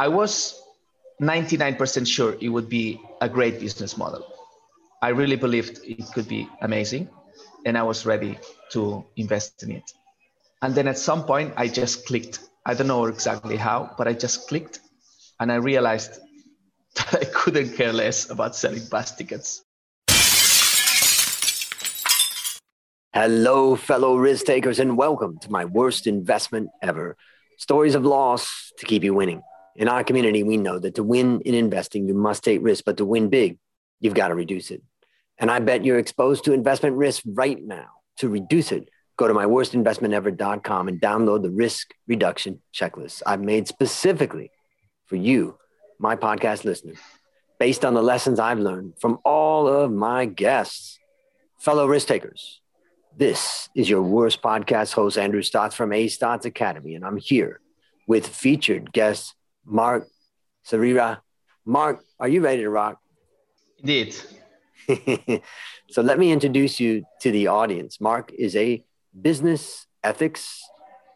I was 99% sure it would be a great business model. I really believed it could be amazing, and I was ready to invest in it. And then at some point, I just clicked. I don't know exactly how, but I just clicked, and I realized that I couldn't care less about selling bus tickets. Hello, fellow risk takers, and welcome to my worst investment ever stories of loss to keep you winning. In our community, we know that to win in investing, you must take risk, but to win big, you've got to reduce it. And I bet you're exposed to investment risk right now. To reduce it, go to myworstinvestmentever.com and download the risk reduction checklist I've made specifically for you, my podcast listener, based on the lessons I've learned from all of my guests, fellow risk takers this is your worst podcast host, Andrew Stotz from A Stotz Academy, and I'm here with featured guest Mark Sarira. Mark, are you ready to rock? Indeed. so let me introduce you to the audience. Mark is a business ethics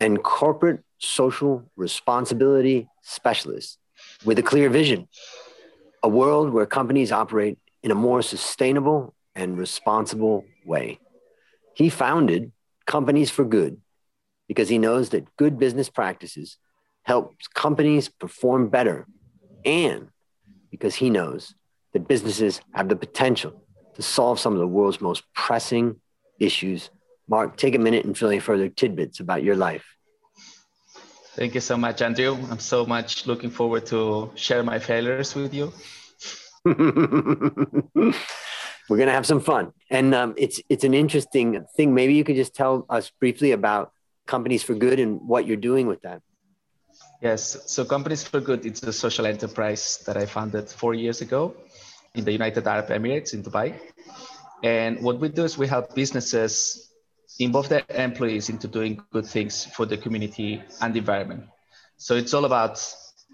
and corporate social responsibility specialist with a clear vision, a world where companies operate in a more sustainable and responsible way. He founded Companies for Good because he knows that good business practices helps companies perform better and because he knows that businesses have the potential to solve some of the world's most pressing issues. Mark, take a minute and fill in further tidbits about your life. Thank you so much, Andrew. I'm so much looking forward to share my failures with you. we're going to have some fun. And um, it's it's an interesting thing. Maybe you could just tell us briefly about Companies for Good and what you're doing with that. Yes, so Companies for Good it's a social enterprise that I founded four years ago in the United Arab Emirates in Dubai. And what we do is we help businesses involve their employees into doing good things for the community and the environment. So it's all about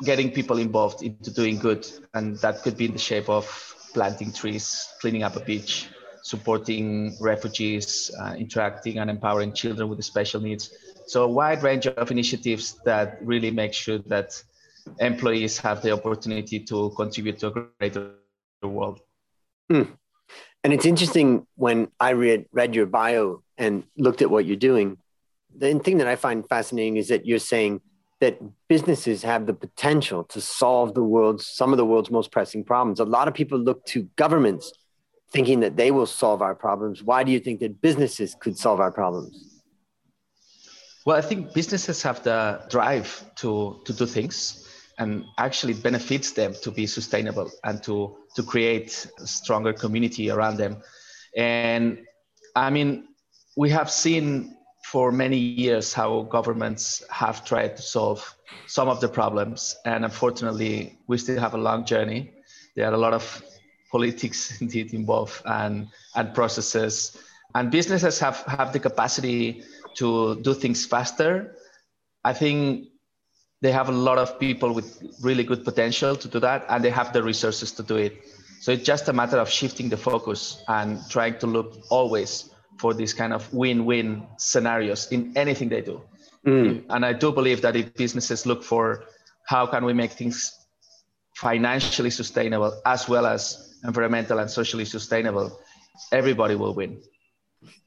getting people involved into doing good, and that could be in the shape of planting trees, cleaning up a beach, supporting refugees, uh, interacting and empowering children with special needs. So a wide range of initiatives that really make sure that employees have the opportunity to contribute to a greater world. Hmm. And it's interesting when I read read your bio and looked at what you're doing. The thing that I find fascinating is that you're saying that businesses have the potential to solve the world's some of the world's most pressing problems. A lot of people look to governments thinking that they will solve our problems. Why do you think that businesses could solve our problems? Well, I think businesses have the drive to, to do things and actually it benefits them to be sustainable and to, to create a stronger community around them. And I mean, we have seen for many years how governments have tried to solve some of the problems. And unfortunately, we still have a long journey. There are a lot of politics indeed involved and, and processes. And businesses have, have the capacity to do things faster. I think they have a lot of people with really good potential to do that, and they have the resources to do it. So it's just a matter of shifting the focus and trying to look always for these kind of win-win scenarios in anything they do. Mm. And I do believe that if businesses look for how can we make things financially sustainable as well as environmental and socially sustainable, everybody will win.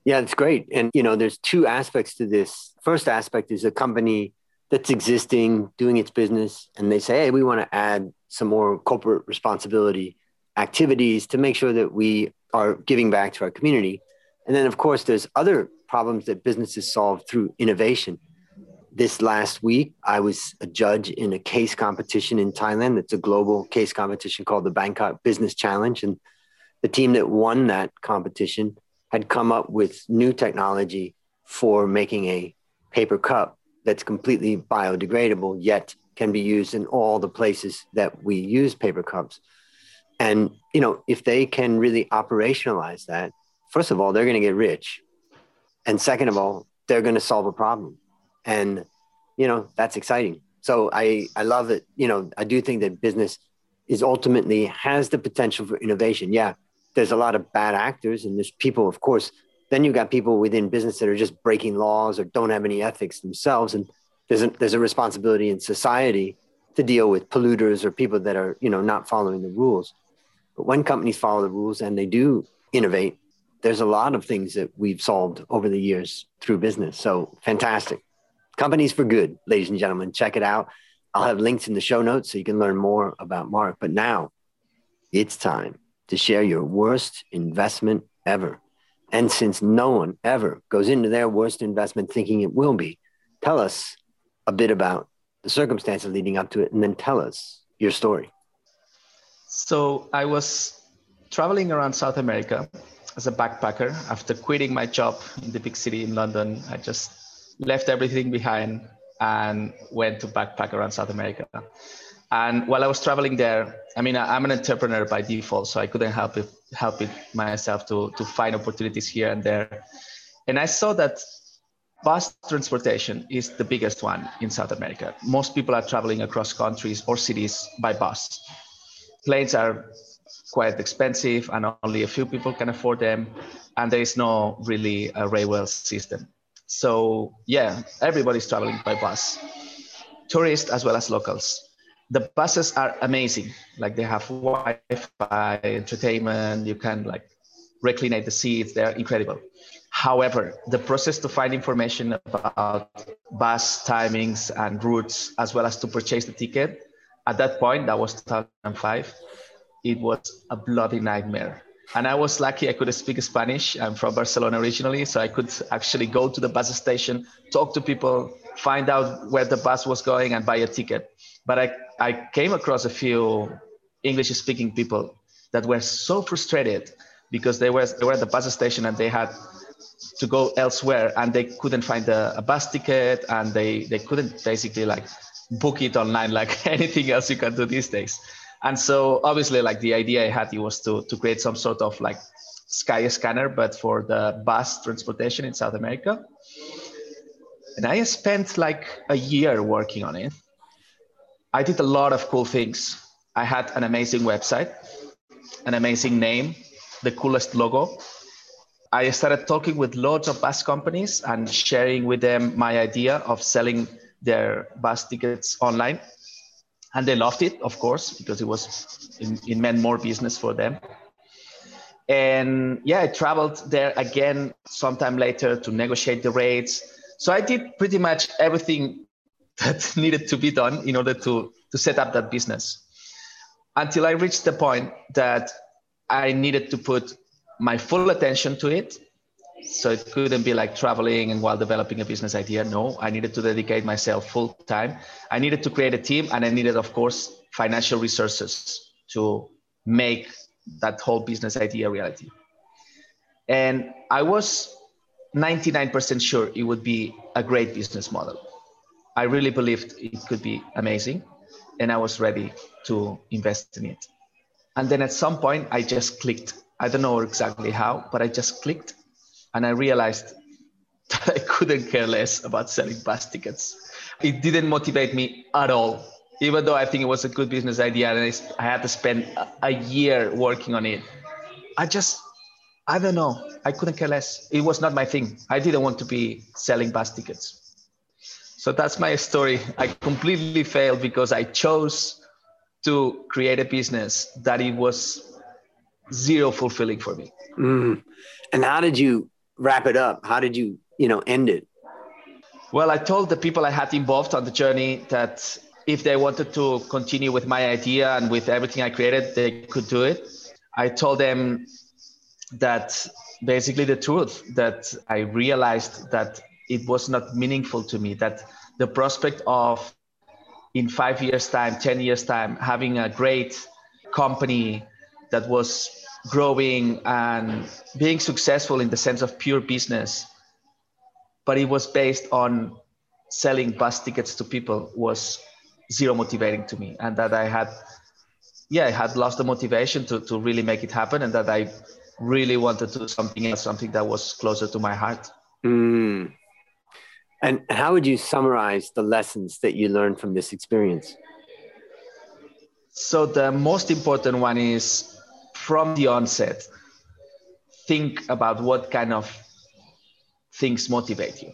Yeah, it's great. And you know, there's two aspects to this. First aspect is a company that's existing, doing its business, and they say, hey, we want to add some more corporate responsibility activities to make sure that we are giving back to our community. And then, of course, there's other problems that businesses solve through innovation. This last week, I was a judge in a case competition in Thailand. It's a global case competition called the Bangkok Business Challenge. And the team that won that competition had come up with new technology for making a paper cup that's completely biodegradable, yet can be used in all the places that we use paper cups. And, you know, if they can really operationalize that, first of all, they're going to get rich. And second of all, they're going to solve a problem. And, you know, that's exciting. So I, I love it. You know, I do think that business is ultimately has the potential for innovation. Yeah, there's a lot of bad actors and there's people, of course, then you've got people within business that are just breaking laws or don't have any ethics themselves. And there's a, there's a responsibility in society to deal with polluters or people that are, you know, not following the rules. But when companies follow the rules and they do innovate, there's a lot of things that we've solved over the years through business. So fantastic. Companies for Good, ladies and gentlemen, check it out. I'll have links in the show notes so you can learn more about Mark. But now it's time to share your worst investment ever. And since no one ever goes into their worst investment thinking it will be, tell us a bit about the circumstances leading up to it and then tell us your story. So I was traveling around South America as a backpacker after quitting my job in the big city in London. I just left everything behind and went to backpack around South America. And while I was traveling there, I mean, I'm an entrepreneur by default, so I couldn't help it help it myself to to find opportunities here and there. And I saw that bus transportation is the biggest one in South America. Most people are traveling across countries or cities by bus. Planes are quite expensive and only a few people can afford them and there is no really a railway system so yeah everybody's traveling by bus. Tourists as well as locals. The buses are amazing. Like they have wi-fi entertainment you can like recline the seats. They're incredible. However the process to find information about bus timings and routes as well as to purchase the ticket at that point that was 2005 it was a bloody nightmare and I was lucky I could speak Spanish. I'm from Barcelona originally, so I could actually go to the bus station, talk to people, find out where the bus was going, and buy a ticket. But I, I came across a few English speaking people that were so frustrated because they were, they were at the bus station and they had to go elsewhere and they couldn't find a, a bus ticket and they, they couldn't basically like book it online like anything else you can do these days. And so obviously like the idea I had was to, to create some sort of like Skyscanner, but for the bus transportation in South America. And I spent like a year working on it. I did a lot of cool things. I had an amazing website, an amazing name, the coolest logo. I started talking with loads of bus companies and sharing with them my idea of selling their bus tickets online and they loved it, of course, because it was it, it meant more business for them. And yeah, I traveled there again sometime later to negotiate the rates. So I did pretty much everything that needed to be done in order to to set up that business. Until I reached the point that I needed to put my full attention to it so it couldn't be like traveling and while developing a business idea. No i needed to dedicate myself full time. I needed to create a team and i needed of course financial resources to make that whole business idea reality. And i was 99% sure it would be a great business model. I really believed it could be amazing and i was ready to invest in it. And then at some point i just clicked. I don't know exactly how but i just clicked and I realized that I couldn't care less about selling bus tickets. It didn't motivate me at all, even though I think it was a good business idea and I had to spend a year working on it. I just, I don't know, I couldn't care less. It was not my thing. I didn't want to be selling bus tickets. So that's my story. I completely failed because I chose to create a business that it was zero fulfilling for me. Mm. And how did you wrap it up? How did you, you know, end it? Well, I told the people I had involved on the journey that if they wanted to continue with my idea and with everything I created, they could do it. I told them that basically the truth that I realized that it was not meaningful to me, that the prospect of in five years' time, 10 years' time, having a great company that was growing and being successful in the sense of pure business but it was based on selling bus tickets to people was zero motivating to me and that i had yeah i had lost the motivation to, to really make it happen and that i really wanted to do something else something that was closer to my heart mm. and how would you summarize the lessons that you learned from this experience so the most important one is from the onset think about what kind of things motivate you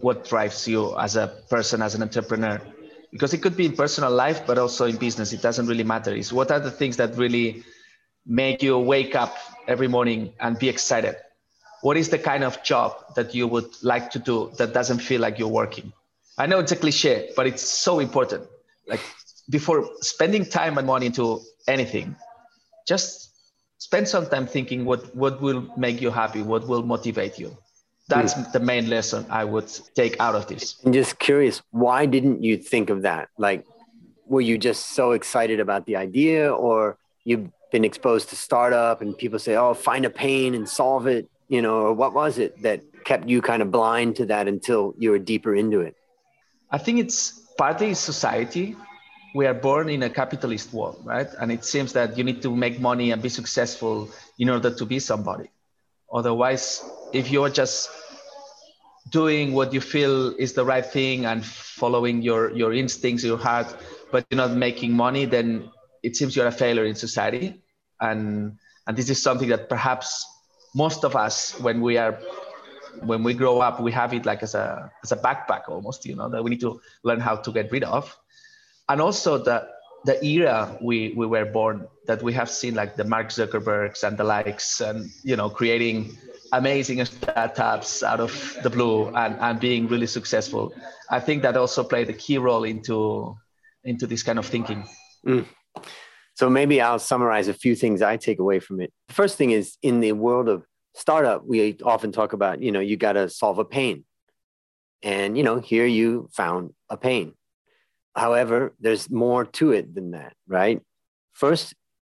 what drives you as a person as an entrepreneur because it could be in personal life, but also in business. It doesn't really matter. Is what are the things that really make you wake up every morning and be excited? What is the kind of job that you would like to do that doesn't feel like you're working? I know it's a cliche, but it's so important. Like before spending time and money into anything, just spend some time thinking what, what will make you happy, what will motivate you. That's mm. the main lesson I would take out of this. I'm just curious, why didn't you think of that? Like, were you just so excited about the idea, or you've been exposed to startup and people say, oh, find a pain and solve it? You know, or what was it that kept you kind of blind to that until you were deeper into it? I think it's partly society we are born in a capitalist world, right? And it seems that you need to make money and be successful in order to be somebody. Otherwise, if you're just doing what you feel is the right thing and following your, your instincts, your heart, but you're not making money, then it seems you're a failure in society. And, and this is something that perhaps most of us, when we are when we grow up, we have it like as a as a backpack almost, you know, that we need to learn how to get rid of and also the the era we we were born that we have seen like the Mark Zuckerbergs and the likes and you know creating amazing startups out of the blue and, and being really successful. I think that also played a key role into into this kind of thinking. Mm. So maybe I'll summarize a few things I take away from it. The first thing is in the world of startup, we often talk about, you know, you got to solve a pain. And, you know, here you found a pain. However, there's more to it than that, right? First,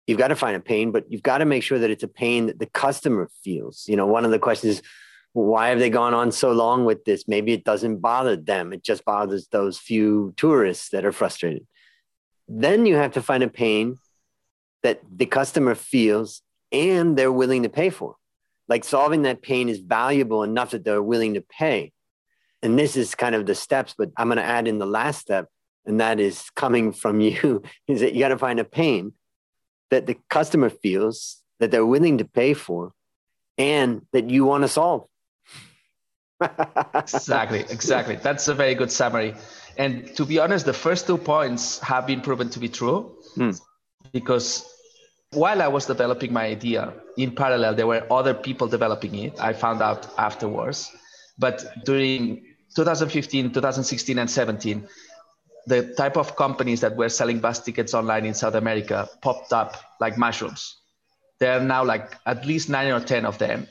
you've got to find a pain, but you've got to make sure that it's a pain that the customer feels. You know, one of the questions is, why have they gone on so long with this? Maybe it doesn't bother them. It just bothers those few tourists that are frustrated. Then you have to find a pain that the customer feels and they're willing to pay for. Like solving that pain is valuable enough that they're willing to pay. And this is kind of the steps, but I'm going to add in the last step and that is coming from you, is that you got to find a pain that the customer feels that they're willing to pay for and that you want to solve. exactly, exactly. That's a very good summary. And to be honest, the first two points have been proven to be true hmm. because while I was developing my idea, in parallel, there were other people developing it. I found out afterwards. But during 2015, 2016, and 17, the type of companies that were selling bus tickets online in South America popped up like mushrooms. There are now like at least nine or 10 of them.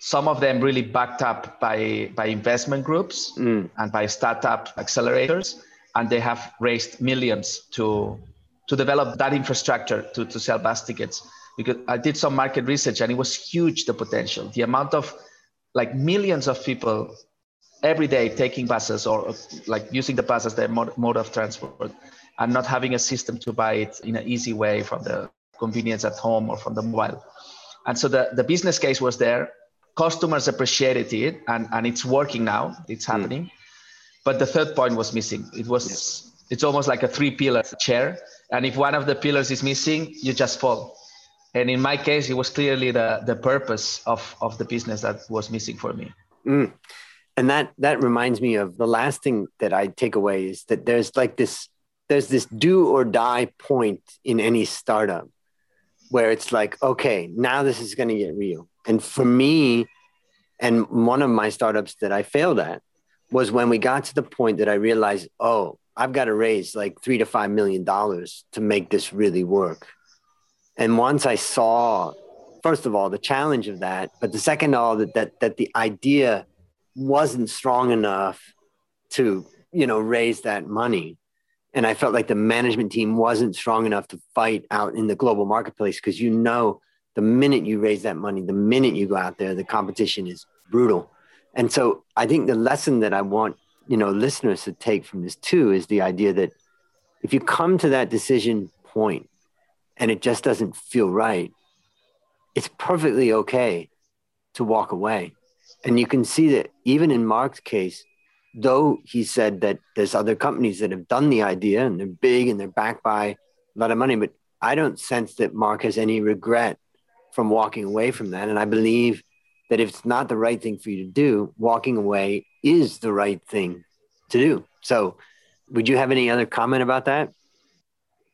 Some of them really backed up by, by investment groups mm. and by startup accelerators. And they have raised millions to, to develop that infrastructure to, to sell bus tickets. Because I did some market research and it was huge, the potential. The amount of like millions of people every day taking buses or like using the bus as their mode, mode of transport and not having a system to buy it in an easy way from the convenience at home or from the mobile. And so the, the business case was there. Customers appreciated it and, and it's working now. It's hmm. happening. Mm. But the third point was missing. It was yes. it's almost like a three pillar chair. And if one of the pillars is missing, you just fall. And in my case, it was clearly the, the purpose of, of the business that was missing for me. Mm and that that reminds me of the last thing that I take away is that there's like this there's this do or die point in any startup where it's like okay now this is going to get real. And for me and one of my startups that I failed at was when we got to the point that I realized oh I've got to raise like 3 to 5 million dollars to make this really work. And once I saw first of all the challenge of that but the second all that that that the idea wasn't strong enough to you know raise that money. And i felt like the management team wasn't strong enough to fight out in the global marketplace because you know the minute you raise that money the minute you go out there the competition is brutal. And so i think the lesson that i want you know listeners to take from this too is the idea that if you come to that decision point and it just doesn't feel right it's perfectly okay to walk away and you can see that even in Mark's case, though he said that there's other companies that have done the idea and they're big and they're backed by a lot of money, but I don't sense that Mark has any regret from walking away from that. And I believe that if it's not the right thing for you to do, walking away is the right thing to do. So would you have any other comment about that?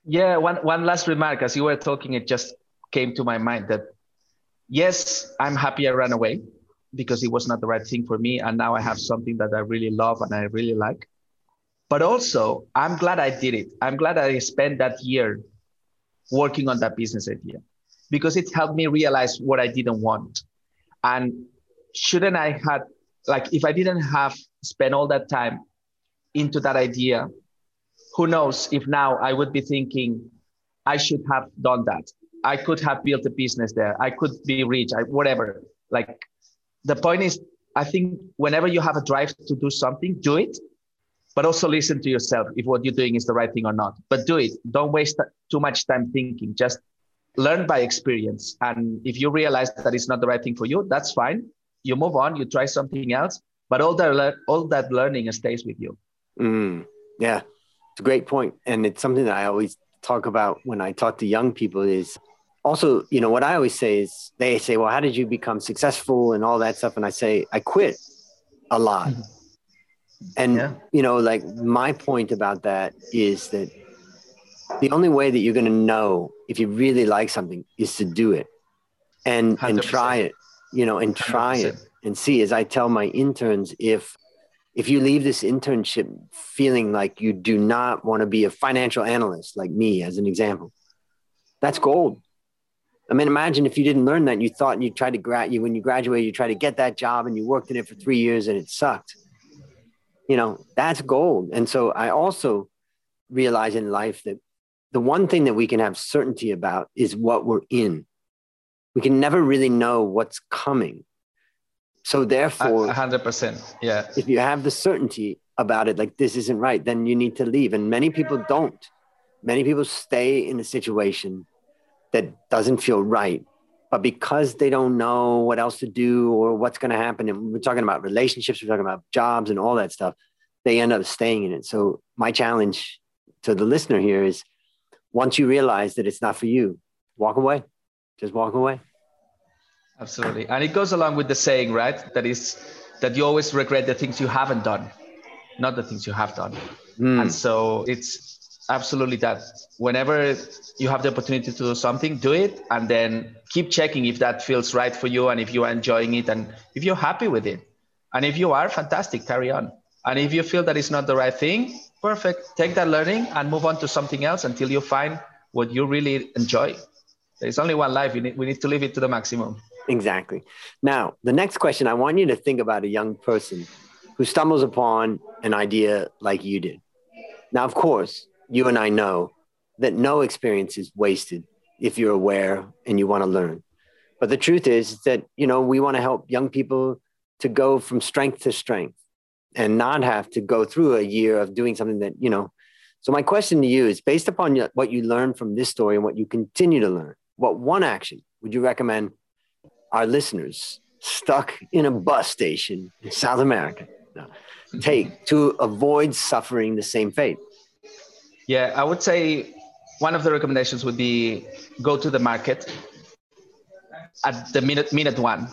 Yeah, one, one last remark. As you were talking, it just came to my mind that yes, I'm happy I ran away because it was not the right thing for me. And now I have something that I really love and I really like. But also, I'm glad I did it. I'm glad I spent that year working on that business idea because it helped me realize what I didn't want. And shouldn't I had like if I didn't have spent all that time into that idea, who knows if now I would be thinking I should have done that. I could have built a business there. I could be rich. I, whatever. Like the point is, I think whenever you have a drive to do something, do it, but also listen to yourself if what you're doing is the right thing or not. But do it. Don't waste too much time thinking. Just learn by experience. And if you realize that it's not the right thing for you, that's fine. You move on. You try something else. But all that all that learning stays with you. Mm, yeah, it's a great point, and it's something that I always talk about when I talk to young people. Is also, you know, what I always say is they say, well, how did you become successful and all that stuff? And I say, I quit a lot. Mm-hmm. And, yeah. you know, like my point about that is that the only way that you're going to know if you really like something is to do it and, 100%. and try it, you know, and try 100%. it and see, as I tell my interns, if, if you leave this internship feeling like you do not want to be a financial analyst like me as an example that's gold I mean, imagine if you didn't learn that and you thought you tried to grad you when you graduated, you tried to get that job and you worked in it for three years and it sucked. You know, that's gold. And so I also realize in life that the one thing that we can have certainty about is what we're in. We can never really know what's coming. So therefore, hundred percent, yeah. If you have the certainty about it, like this isn't right, then you need to leave. And many people don't. Many people stay in a situation that doesn't feel right. But because they don't know what else to do or what's going to happen, and we're talking about relationships, we're talking about jobs and all that stuff, they end up staying in it. So, my challenge to the listener here is once you realize that it's not for you, walk away. Just walk away. Absolutely. And it goes along with the saying, right? That is that you always regret the things you haven't done, not the things you have done. Mm. And so it's absolutely that. Whenever you have the opportunity to do something do it and then keep checking if that feels right for you and if you are enjoying it and if you're happy with it. And if you are fantastic carry on. And if you feel that it's not the right thing perfect. Take that learning and move on to something else until you find what you really enjoy. There's only one life. We need, we need to live it to the maximum. Exactly. Now the next question i want you to think about a young person who stumbles upon an idea like you did. Now of course you and I know that no experience is wasted if you're aware and you want to learn. But the truth is that, you know, we want to help young people to go from strength to strength and not have to go through a year of doing something that, you know. So, my question to you is based upon what you learned from this story and what you continue to learn, what one action would you recommend our listeners stuck in a bus station in South America take to avoid suffering the same fate? Yeah, I would say one of the recommendations would be go to the market at the minute minute one.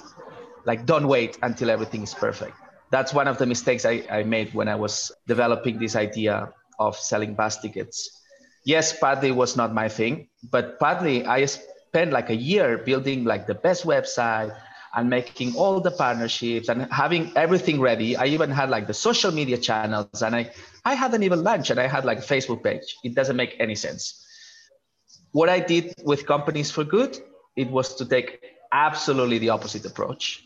Like don't wait until everything is perfect. That's one of the mistakes I, I made when I was developing this idea of selling bus tickets. Yes, partly was not my thing, but partly I spent like a year building like the best website, and making all the partnerships and having everything ready. I even had like the social media channels and I, I hadn't even launched and I had like a Facebook page. It doesn't make any sense. What I did with companies for good, it was to take absolutely the opposite approach.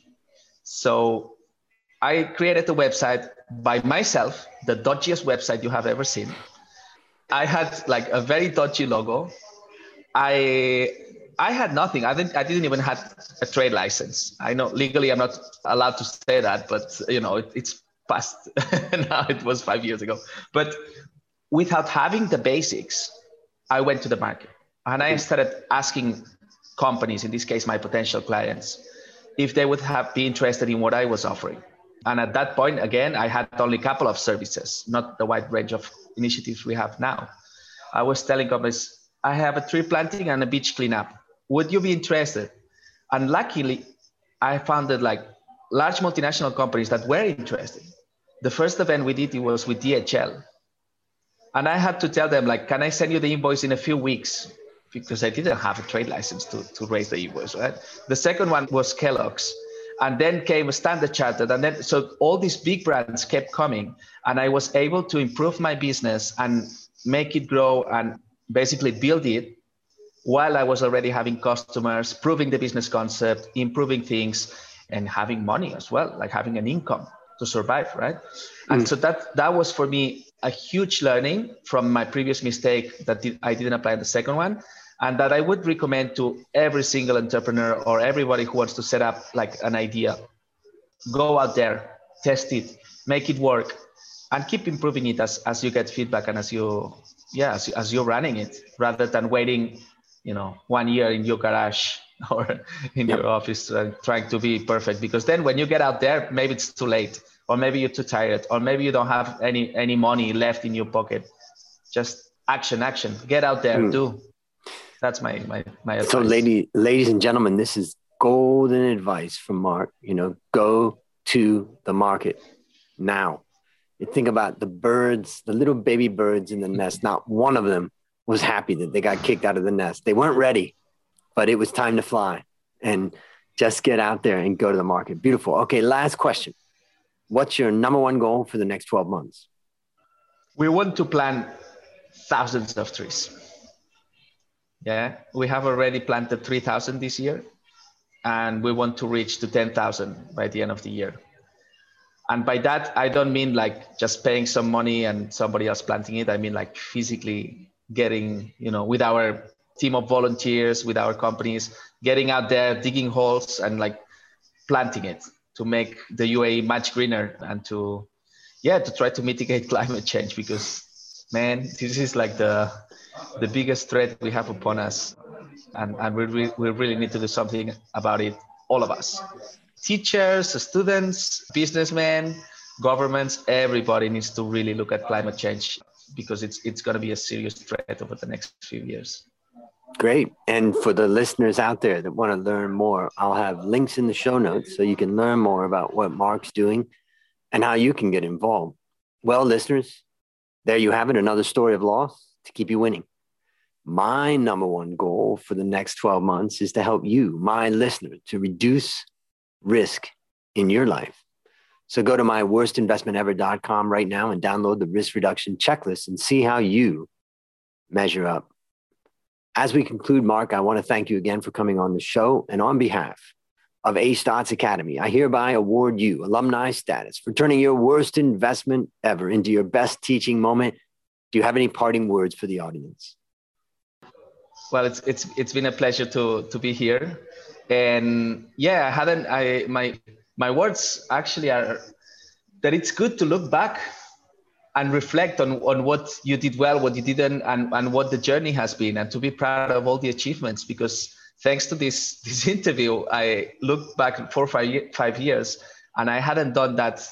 So I created a website by myself, the dodgiest website you have ever seen. I had like a very dodgy logo. I I had nothing. I didn't. I didn't even have a trade license. I know legally I'm not allowed to say that, but you know it, it's past now. It was five years ago. But without having the basics, I went to the market and I started asking companies, in this case my potential clients, if they would have be interested in what I was offering. And at that point, again, I had only a couple of services, not the wide range of initiatives we have now. I was telling companies, I have a tree planting and a beach cleanup would you be interested? And luckily, I found that like large multinational companies that were interested. The first event we did it was with DHL. And I had to tell them, like, can I send you the invoice in a few weeks? Because I didn't have a trade license to, to raise the invoice, right? The second one was Kellogg's. And then came Standard Chartered. And then, so all these big brands kept coming. And I was able to improve my business and make it grow and basically build it while I was already having customers, proving the business concept, improving things, and having money as well, like having an income to survive, right? And mm. so that that was for me a huge learning from my previous mistake that I didn't apply the second one, and that I would recommend to every single entrepreneur or everybody who wants to set up like an idea. Go out there, test it, make it work, and keep improving it as, as you get feedback and as you yeah as, as you're running it rather than waiting you know one year in your garage or in yep. your office uh, trying to be perfect. Because then when you get out there maybe it's too late or maybe you're too tired or maybe you don't have any any money left in your pocket. Just action action. Get out there mm. do. That's my my my advice. so lady ladies and gentlemen this is golden advice from mark. You know go to the market now. You think about the birds the little baby birds in the nest not one of them was happy that they got kicked out of the nest they weren't ready but it was time to fly and just get out there and go to the market. Beautiful. Okay, last question. What's your number one goal for the next 12 months? We want to plant thousands of trees. Yeah, we have already planted 3,000 this year, and we want to reach to 10,000 by the end of the year. And by that, I don't mean like just paying some money and somebody else planting it. I mean like physically getting, you know, with our team of volunteers with our companies getting out there digging holes and like planting it to make the UAE much greener and to yeah to try to mitigate climate change because man this is like the the biggest threat we have upon us. And, and we, we really need to do something about it all of us. Teachers students businessmen governments everybody needs to really look at climate change because it's it's going to be a serious threat over the next few years Great. And for the listeners out there that want to learn more, I'll have links in the show notes so you can learn more about what Mark's doing and how you can get involved. Well, listeners, there you have it another story of loss to keep you winning. My number one goal for the next 12 months is to help you, my listener, to reduce risk in your life. So go to my worstinvestmentever.com right now and download the risk reduction checklist and see how you measure up. As we conclude, Mark, I want to thank you again for coming on the show. And on behalf of A Stotz Academy, I hereby award you alumni status for turning your worst investment ever into your best teaching moment. Do you have any parting words for the audience? Well, it's it's it's been a pleasure to to be here, and yeah, I hadn't I my my words actually are that it's good to look back and reflect on, on what you did well, what you didn't, and, and what the journey has been, and to be proud of all the achievements. Because thanks to this this interview, I look back four five, five years, and I hadn't done that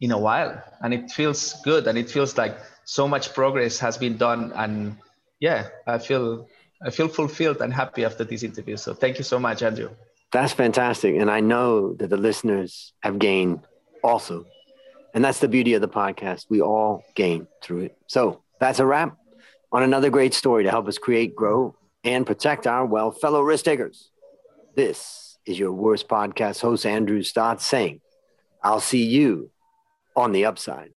in a while, and it feels good, and it feels like so much progress has been done, and yeah, I feel I feel fulfilled and happy after this interview. So thank you so much, Andrew. That's fantastic, and I know that the listeners have gained also and that's the beauty of the podcast. We all gain through it. So that's a wrap on another great story to help us create, grow, and protect our well fellow risk takers. This is your worst podcast host, Andrew Stotz, saying, I'll see you on the upside.